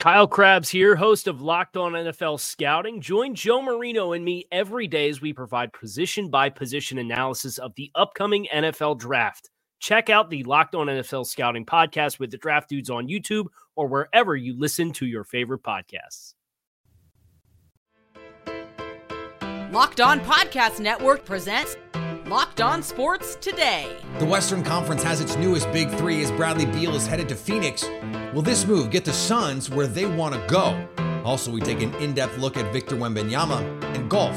Kyle Crabbs here, host of Locked On NFL Scouting. Join Joe Marino and me every day as we provide position by position analysis of the upcoming NFL draft. Check out the Locked On NFL Scouting podcast with the draft dudes on YouTube or wherever you listen to your favorite podcasts. Locked On Podcast Network presents Locked On Sports Today. The Western Conference has its newest big three as Bradley Beal is headed to Phoenix. Will this move get the Suns where they want to go? Also, we take an in depth look at Victor Wembanyama, and golf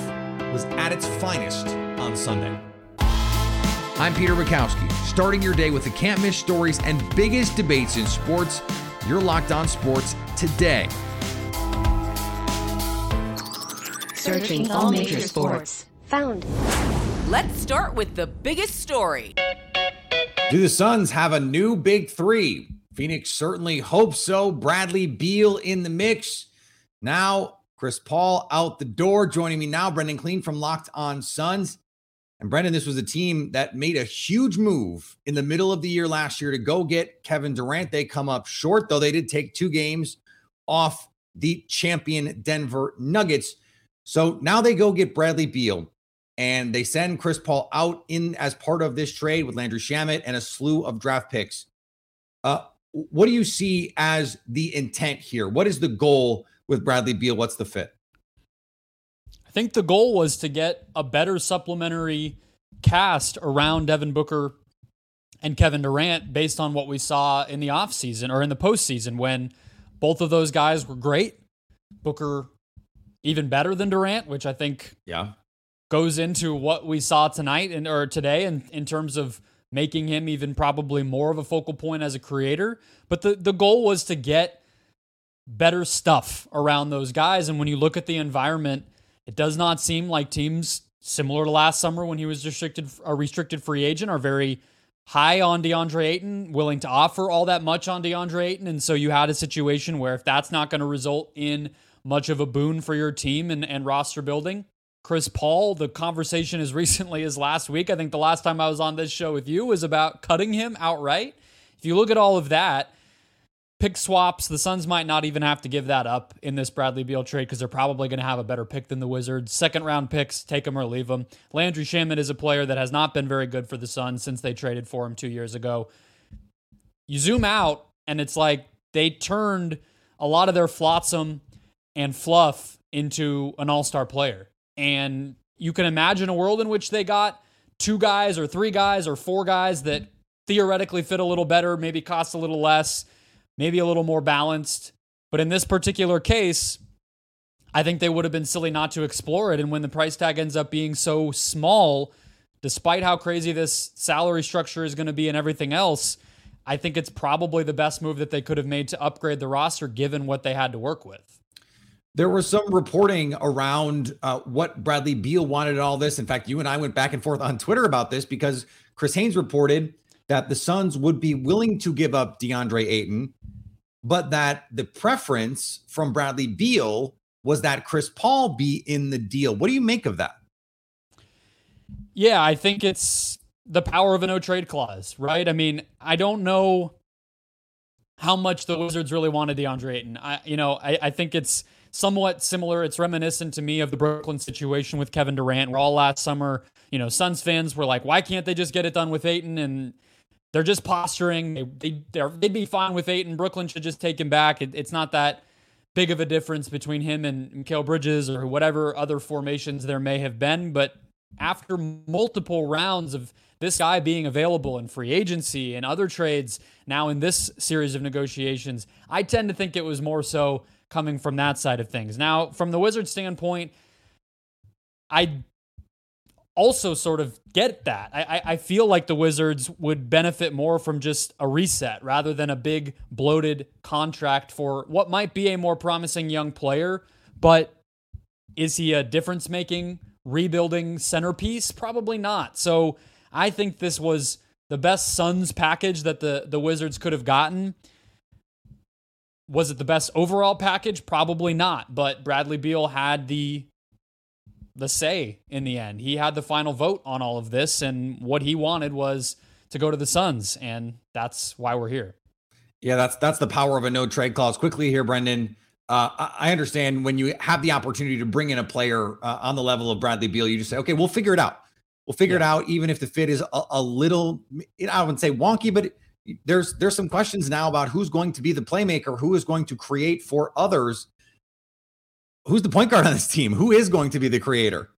was at its finest on Sunday. I'm Peter Bukowski, starting your day with the can't miss stories and biggest debates in sports. You're locked on sports today. Searching all major sports. Found. Let's start with the biggest story. Do the Suns have a new big three? Phoenix certainly hopes so. Bradley Beal in the mix. Now, Chris Paul out the door. Joining me now, Brendan Clean from Locked On Suns. And Brendan, this was a team that made a huge move in the middle of the year last year to go get Kevin Durant. They come up short, though they did take two games off the champion Denver Nuggets. So now they go get Bradley Beal and they send Chris Paul out in as part of this trade with Landry Shamet and a slew of draft picks. Uh, what do you see as the intent here? What is the goal with Bradley Beal? What's the fit? I think the goal was to get a better supplementary cast around Devin Booker and Kevin Durant based on what we saw in the offseason or in the postseason when both of those guys were great. Booker even better than Durant, which I think yeah goes into what we saw tonight and or today in, in terms of making him even probably more of a focal point as a creator. But the, the goal was to get better stuff around those guys. And when you look at the environment, it does not seem like teams similar to last summer when he was restricted a restricted free agent are very high on DeAndre Ayton, willing to offer all that much on DeAndre Ayton. And so you had a situation where if that's not going to result in much of a boon for your team and, and roster building, Chris Paul. The conversation as recently as last week, I think the last time I was on this show with you was about cutting him outright. If you look at all of that, pick swaps, the Suns might not even have to give that up in this Bradley Beal trade because they're probably going to have a better pick than the Wizards. Second round picks, take them or leave them. Landry Shamet is a player that has not been very good for the Suns since they traded for him two years ago. You zoom out, and it's like they turned a lot of their flotsam and fluff into an all star player. And you can imagine a world in which they got two guys or three guys or four guys that theoretically fit a little better, maybe cost a little less, maybe a little more balanced. But in this particular case, I think they would have been silly not to explore it. And when the price tag ends up being so small, despite how crazy this salary structure is going to be and everything else, I think it's probably the best move that they could have made to upgrade the roster given what they had to work with. There was some reporting around uh, what Bradley Beal wanted in all this. In fact, you and I went back and forth on Twitter about this because Chris Haynes reported that the Suns would be willing to give up DeAndre Ayton, but that the preference from Bradley Beal was that Chris Paul be in the deal. What do you make of that? Yeah, I think it's the power of a no trade clause, right? I mean, I don't know how much the Wizards really wanted DeAndre Ayton. I, you know, I, I think it's somewhat similar. It's reminiscent to me of the Brooklyn situation with Kevin Durant, where all last summer, you know, Suns fans were like, why can't they just get it done with Ayton? And they're just posturing. They, they, would be fine with Ayton. Brooklyn should just take him back. It, it's not that big of a difference between him and Mikal Bridges or whatever other formations there may have been. But after multiple rounds of this guy being available in free agency and other trades now in this series of negotiations, I tend to think it was more so coming from that side of things. Now, from the Wizards standpoint, I also sort of get that. I, I feel like the Wizards would benefit more from just a reset rather than a big bloated contract for what might be a more promising young player. But is he a difference making, rebuilding centerpiece? Probably not. So I think this was the best Suns package that the, the Wizards could have gotten. Was it the best overall package? Probably not. But Bradley Beal had the the say in the end. He had the final vote on all of this, and what he wanted was to go to the Suns, and that's why we're here. Yeah, that's that's the power of a no trade clause. Quickly here, Brendan. Uh, I understand when you have the opportunity to bring in a player uh, on the level of Bradley Beal, you just say, okay, we'll figure it out. We'll figure yeah. it out, even if the fit is a, a little, I wouldn't say wonky, but there's there's some questions now about who's going to be the playmaker, who is going to create for others who's the point guard on this team? Who is going to be the creator?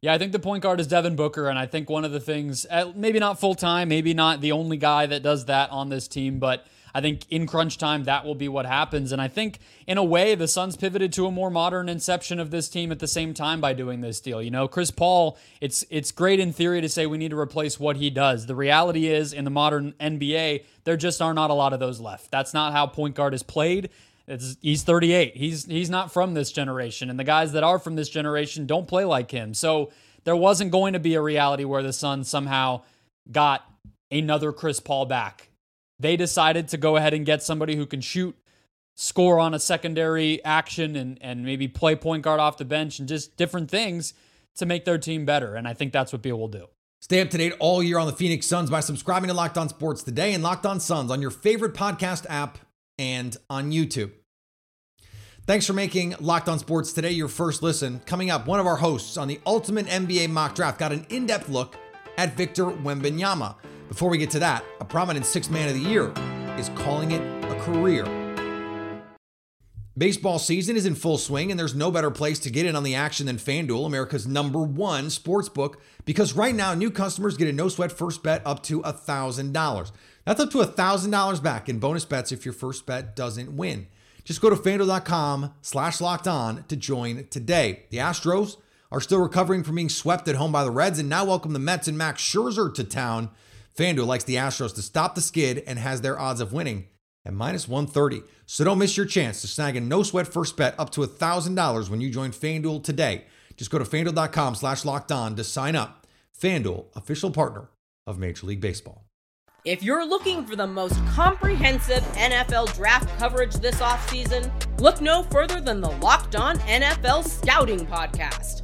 Yeah, I think the point guard is Devin Booker, and I think one of the things, maybe not full time, maybe not the only guy that does that on this team, but I think in crunch time that will be what happens. And I think in a way the Suns pivoted to a more modern inception of this team at the same time by doing this deal. You know, Chris Paul, it's it's great in theory to say we need to replace what he does. The reality is in the modern NBA, there just are not a lot of those left. That's not how point guard is played. It's, he's 38. He's he's not from this generation, and the guys that are from this generation don't play like him. So there wasn't going to be a reality where the Suns somehow got another Chris Paul back. They decided to go ahead and get somebody who can shoot, score on a secondary action, and and maybe play point guard off the bench and just different things to make their team better. And I think that's what Beal will do. Stay up to date all year on the Phoenix Suns by subscribing to Locked On Sports today and Locked On Suns on your favorite podcast app and on YouTube. Thanks for making Locked On Sports today your first listen. Coming up, one of our hosts on the Ultimate NBA Mock Draft got an in depth look at Victor Wembanyama. Before we get to that, a prominent sixth man of the year is calling it a career. Baseball season is in full swing, and there's no better place to get in on the action than FanDuel, America's number one sports book, because right now new customers get a no sweat first bet up to $1,000. That's up to $1,000 back in bonus bets if your first bet doesn't win. Just go to fanduel.com slash locked on to join today. The Astros are still recovering from being swept at home by the Reds and now welcome the Mets and Max Scherzer to town. FanDuel likes the Astros to stop the skid and has their odds of winning at minus 130. So don't miss your chance to snag a no sweat first bet up to $1,000 when you join FanDuel today. Just go to fanduel.com slash locked on to sign up. FanDuel, official partner of Major League Baseball. If you're looking for the most comprehensive NFL draft coverage this offseason, look no further than the Locked On NFL Scouting Podcast.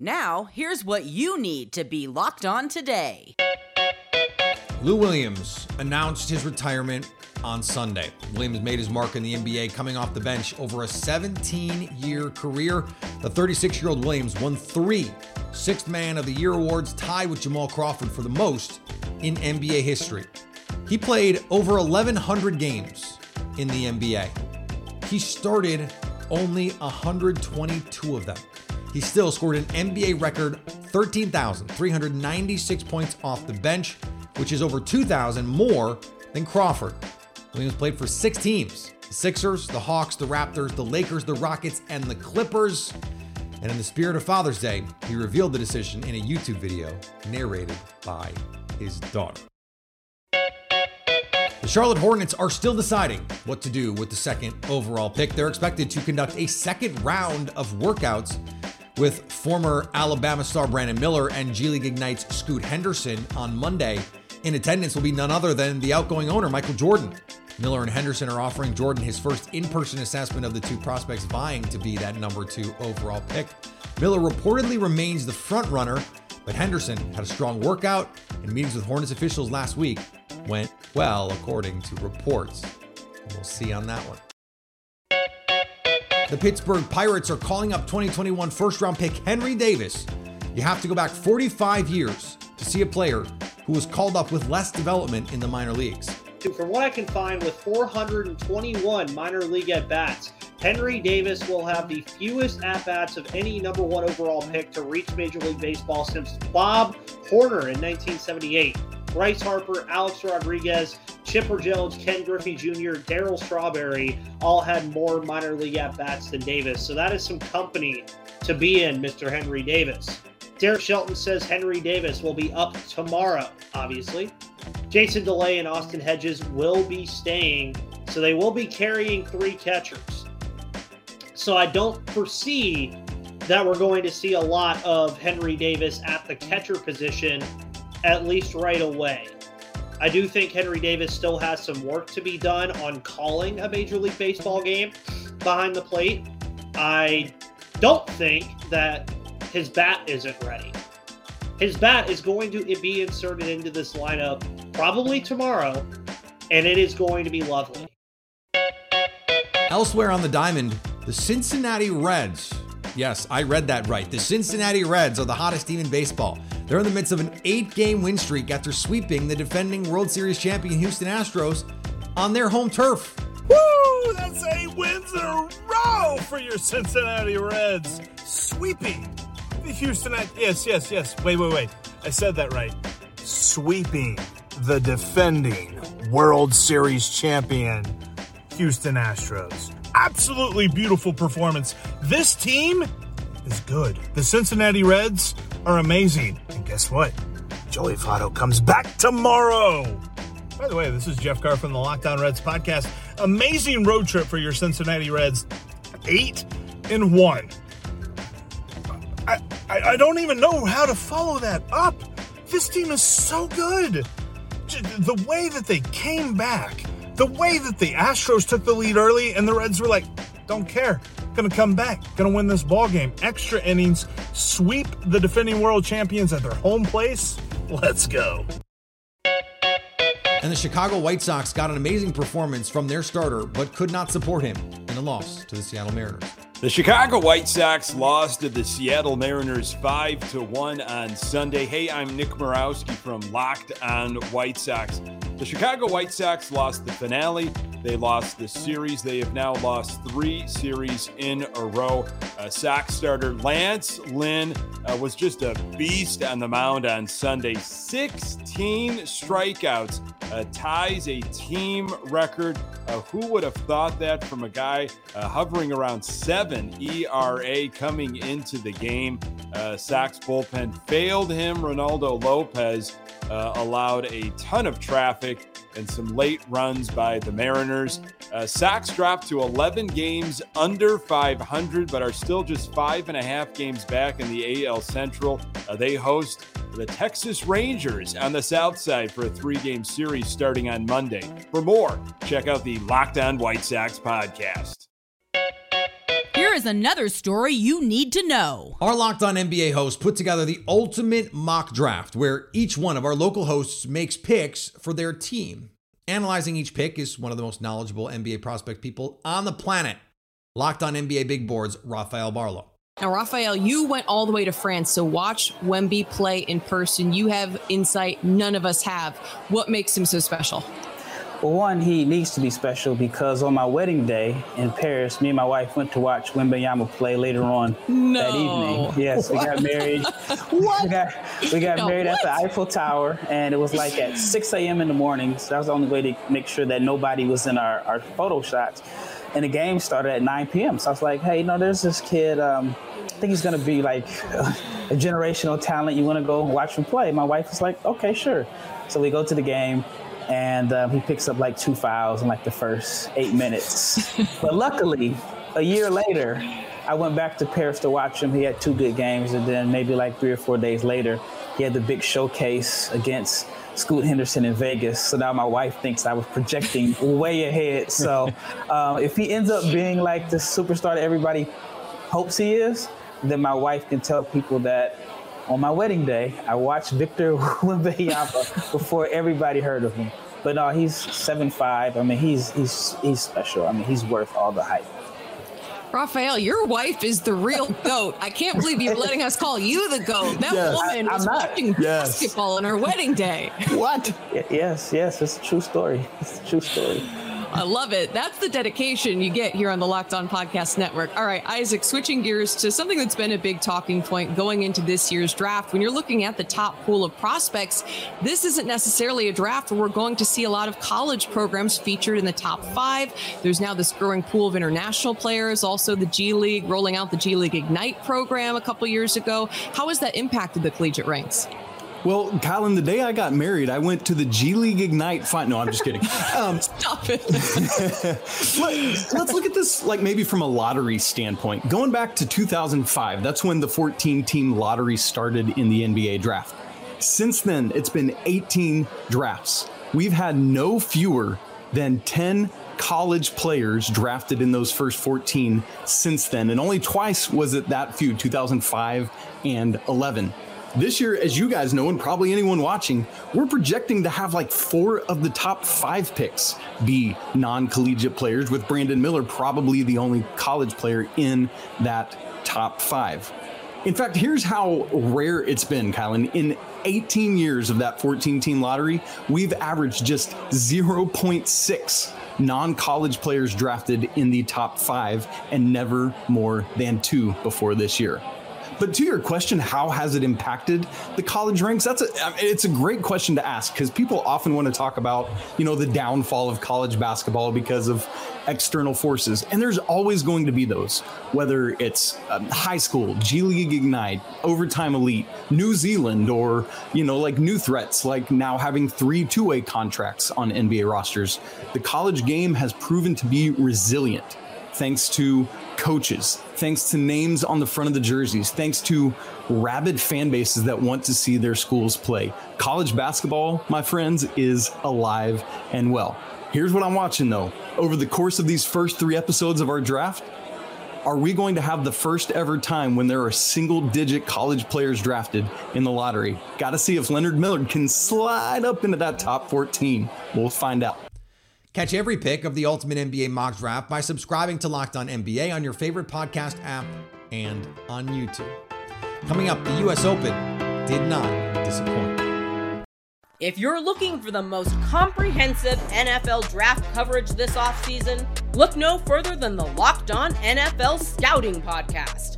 Now, here's what you need to be locked on today. Lou Williams announced his retirement on Sunday. Williams made his mark in the NBA coming off the bench over a 17 year career. The 36 year old Williams won three Sixth Man of the Year awards, tied with Jamal Crawford for the most in NBA history. He played over 1,100 games in the NBA. He started only 122 of them. He still scored an NBA record 13,396 points off the bench, which is over 2,000 more than Crawford. Williams played for six teams the Sixers, the Hawks, the Raptors, the Lakers, the Rockets, and the Clippers. And in the spirit of Father's Day, he revealed the decision in a YouTube video narrated by his daughter. The Charlotte Hornets are still deciding what to do with the second overall pick. They're expected to conduct a second round of workouts with former Alabama star Brandon Miller and G League Ignite's Scoot Henderson on Monday. In attendance will be none other than the outgoing owner, Michael Jordan. Miller and Henderson are offering Jordan his first in person assessment of the two prospects vying to be that number two overall pick. Miller reportedly remains the front runner, but Henderson had a strong workout, and meetings with Hornets officials last week went well, according to reports. We'll see on that one. The Pittsburgh Pirates are calling up 2021 first round pick Henry Davis You have to go back 45 years to see a player who was called up with less development in the minor leagues. From what I can find, with 421 minor league at bats, Henry Davis will have the fewest at bats of any number one overall pick to reach Major League Baseball since Bob Horner in 1978. Bryce Harper, Alex Rodriguez, Chipper Jones, Ken Griffey Jr., Darryl Strawberry all had more minor league at bats than Davis. So that is some company to be in, Mr. Henry Davis. Derek Shelton says Henry Davis will be up tomorrow, obviously. Jason DeLay and Austin Hedges will be staying, so they will be carrying three catchers. So I don't foresee that we're going to see a lot of Henry Davis at the catcher position, at least right away. I do think Henry Davis still has some work to be done on calling a Major League Baseball game behind the plate. I don't think that his bat isn't ready. His bat is going to be inserted into this lineup probably tomorrow, and it is going to be lovely. Elsewhere on the diamond, the Cincinnati Reds. Yes, I read that right. The Cincinnati Reds are the hottest team in baseball. They're in the midst of an eight game win streak after sweeping the defending World Series champion Houston Astros on their home turf. Woo! That's eight wins in a row for your Cincinnati Reds. Sweeping the Houston. Yes, yes, yes. Wait, wait, wait. I said that right. Sweeping the defending World Series champion Houston Astros. Absolutely beautiful performance. This team is good. The Cincinnati Reds are amazing. Guess what? Joey Votto comes back tomorrow. By the way, this is Jeff Carr from the Locked On Reds podcast. Amazing road trip for your Cincinnati Reds. Eight and one. I, I, I don't even know how to follow that up. This team is so good. The way that they came back, the way that the Astros took the lead early, and the Reds were like, don't care. Gonna come back. Gonna win this ball game. Extra innings. Sweep the defending world champions at their home place. Let's go. And the Chicago White Sox got an amazing performance from their starter, but could not support him in a loss to the Seattle Mariners. The Chicago White Sox lost to the Seattle Mariners 5 to 1 on Sunday. Hey, I'm Nick Morawski from Locked on White Sox. The Chicago White Sox lost the finale. They lost the series. They have now lost three series in a row. Uh, starter Lance Lynn uh, was just a beast on the mound on Sunday. 16 strikeouts uh, ties a team record. Uh, who would have thought that from a guy uh, hovering around seven ERA coming into the game? Uh, bullpen failed him. Reynaldo Lopez uh, allowed a ton of traffic and some late runs by the Mariners. Uh, dropped to 11 games under 500, but are still just five and a half games back in the AL Central. Uh, they host the Texas Rangers on the South Side for a three game series starting on Monday. For more, check out the Locked On White Sox podcast. Here is another story you need to know. Our Locked On NBA host put together the ultimate mock draft where each one of our local hosts makes picks for their team. Analyzing each pick is one of the most knowledgeable NBA prospect people on the planet. Locked On NBA Big Boards, Rafael Barlowe. Now, Rafael, you went all the way to France, so watch Wemby play in person. You have insight none of us have. What makes him so special? Well, one, he needs to be special because on my wedding day in Paris, me and my wife went to watch Wembanyama play later on no. that evening. Yes, what? we got married. what? We got, we got no, married what? at the Eiffel Tower, and it was like at 6 a.m. in the morning. So that was the only way to make sure that nobody was in our, our photo shots. And the game started at 9 p.m. So I was like, hey, you know, there's this kid. Um, I think he's going to be like a generational talent. You want to go watch him play? My wife was like, okay, sure. So we go to the game and um, he picks up like two fouls in like the first eight minutes. but luckily, a year later, I went back to Paris to watch him. He had two good games, and then maybe like three or four days later, he had the big showcase against Scoot Henderson in Vegas. So now my wife thinks I was projecting way ahead. So um, if he ends up being like the superstar that everybody hopes he is, then my wife can tell people that on my wedding day, I watched Victor Wembanyama before everybody heard of him. But no, he's seven five. I mean, he's he's he's special. I mean, he's worth all the hype. Rafael, your wife is the real goat. I can't believe you're letting us call you the goat. That Yes, woman I- was I'm not. watching Yes. basketball on her wedding day. What? yes, yes, it's a true story. It's a true story. I love it. That's the dedication you get here on the Locked On Podcast Network. All right, Isaac, switching gears to something that's been a big talking point going into this year's draft. When you're looking at the top pool of prospects, this isn't necessarily a draft where we're going to see a lot of college programs featured in the top five. There's now this growing pool of international players, also the G League rolling out the G League Ignite program a couple years ago. How has that impacted the collegiate ranks? Well, Colin, the day I got married, I went to the G League Ignite fight. No, I'm just kidding. Um, Stop it. Let, us look at this like maybe from a lottery standpoint. Going back to 2005, that's when the 14 team lottery started in the NBA draft. Since then, it's been 18 drafts. We've had no fewer than 10 college players drafted in those first 14 since then. And only twice was it that few, 2005 and 11. This year, as you guys know, and probably anyone watching, we're projecting to have like four of the top five picks be non collegiate players, with Brandon Miller probably the only college player in that top five. In fact, here's how rare it's been, Kylan. In 18 years of that 14 team lottery, we've averaged just 0.6 non college players drafted in the top five and never more than two before this year. But to your question, how has it impacted the college ranks? That's a, it's a great question to ask because people often want to talk about, you know, the downfall of college basketball because of external forces, and there's always going to be those. Whether it's um, high school, G League Ignite, Overtime Elite, New Zealand, or you know, like new threats, like now having three two-way contracts on NBA rosters. The college game has proven to be resilient thanks to coaches, thanks to names on the front of the jerseys, thanks to rabid fan bases that want to see their schools play. College basketball, my friends, is alive and well. Here's what I'm watching though. Over the course of these first three episodes of our draft, are we going to have the first ever time when there are single digit college players drafted in the lottery? Got to see if Leonard Miller can slide up into that top 14. We'll find out. Catch every pick of the Ultimate NBA Mock Draft by subscribing to Locked On NBA on your favorite podcast app and on YouTube. Coming up, the U.S. Open did not disappoint. If you're looking for the most comprehensive NFL draft coverage this offseason, look no further than the Locked On NFL Scouting Podcast.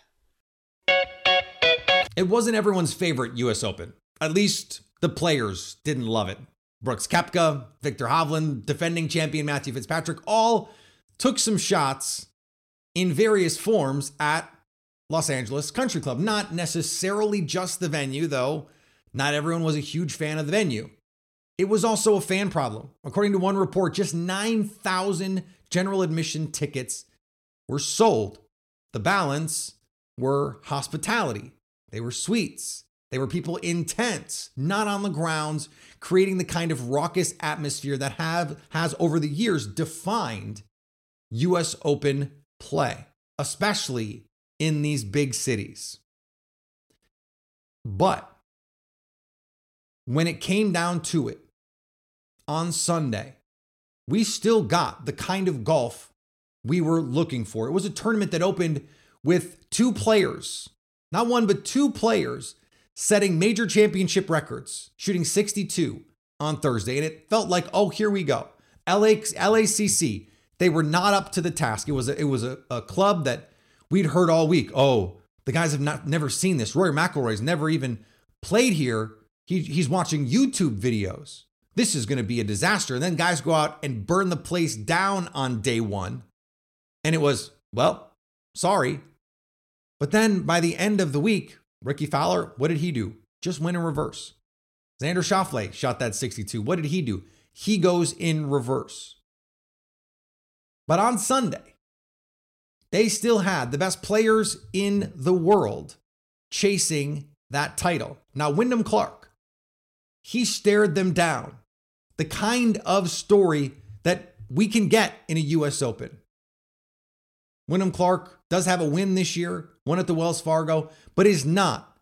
It wasn't everyone's favorite U.S. Open. At least the players didn't love it. Brooks Koepka, Viktor Hovland, defending champion Matthew Fitzpatrick all took some shots in various forms at Los Angeles Country Club. Not necessarily just the venue, though. Not everyone was a huge fan of the venue. It was also a fan problem. According to one report, just 9,000 general admission tickets were sold. The balance were hospitality, they were suites, they were people in tents, not on the grounds, creating the kind of raucous atmosphere that have has over the years defined US Open play, especially in these big cities. But when it came down to it on Sunday, we still got the kind of golf we were looking for. It was a tournament that opened with two players, not one, but two players setting major championship records, shooting 62 on Thursday. And it felt like, oh, here we go. LA, LACC, they were not up to the task. It was a, it was a, a club that we'd heard all week. Oh, the guys have not never seen this. Rory McIlroy's never even played here. He, he's watching YouTube videos. This is going to be a disaster. And then guys go out and burn the place down on day one. And it was, well, sorry. But then by the end of the week, Rickie Fowler, what did he do? Just went in reverse. Xander Schauffele shot that 62. What did he do? He goes in reverse. But on Sunday, they still had the best players in the world chasing that title. Now, Wyndham Clark, he stared them down. The kind of story that we can get in a US Open. Wyndham Clark does have a win this year, one at the Wells Fargo, but is not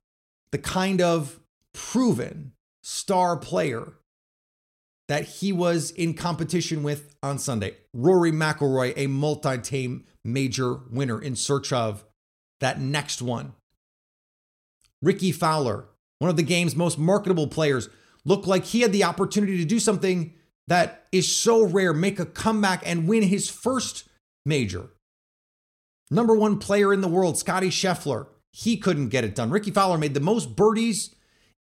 the kind of proven star player that he was in competition with on Sunday. Rory McIlroy, a multi-team major winner in search of that next one. Rickie Fowler, one of the game's most marketable players, looked like he had the opportunity to do something that is so rare, make a comeback and win his first major. Number one player in the world, Scottie Scheffler, he couldn't get it done. Rickie Fowler made the most birdies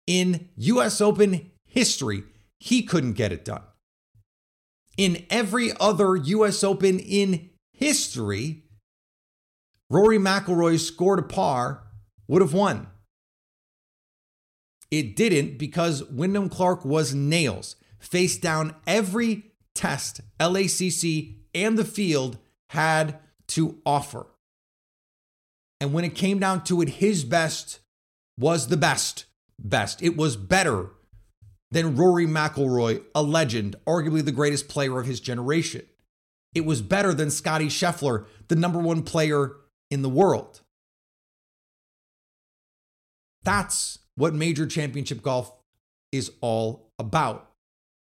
in US Open history. He couldn't get it done. In every other US Open in history, Rory McIlroy scored a par, would have won. It didn't because Wyndham Clark was nails, faced down every test LACC and the field had to offer. And when it came down to it, his best was the best. Best. It was better than Rory McIlroy, a legend, arguably the greatest player of his generation. It was better than Scottie Scheffler, the number one player in the world. That's what major championship golf is all about.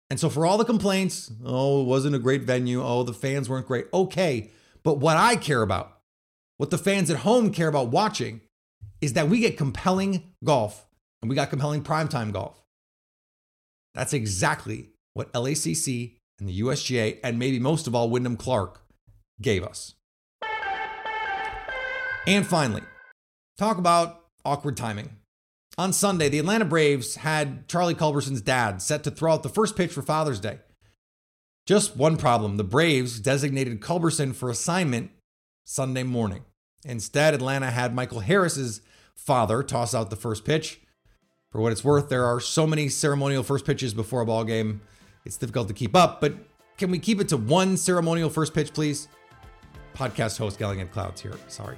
And so, for all the complaints, oh, it wasn't a great venue, oh, the fans weren't great, okay. But what I care about, what the fans at home care about watching, is that we get compelling golf and we got compelling primetime golf. That's exactly what LACC and the USGA, and maybe most of all, Wyndham Clark gave us. And finally, talk about awkward timing. On Sunday, the Atlanta Braves had Charlie Culberson's dad set to throw out the first pitch for Father's Day. Just one problem the Braves designated Culberson for assignment Sunday morning. Instead, Atlanta had Michael Harris's father toss out the first pitch. For what it's worth, there are so many ceremonial first pitches before a ball game, it's difficult to keep up, but can we keep it to one ceremonial first pitch, please? Podcast host Gallagher Clouds here. Sorry.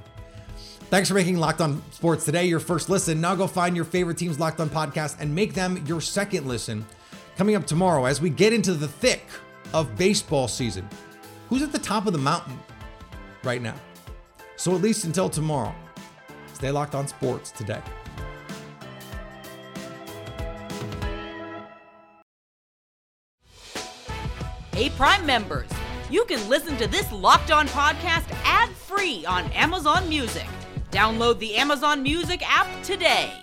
Thanks for making Locked On Sports today your first listen. Now go find your favorite team's Locked On podcast and make them your second listen. Coming up tomorrow as we get into the thick of baseball season. Who's at the top of the mountain right now? So at least until tomorrow, stay locked on sports today. Hey, Prime members, you can listen to this Locked On podcast ad free on Amazon Music. Download the Amazon Music app today.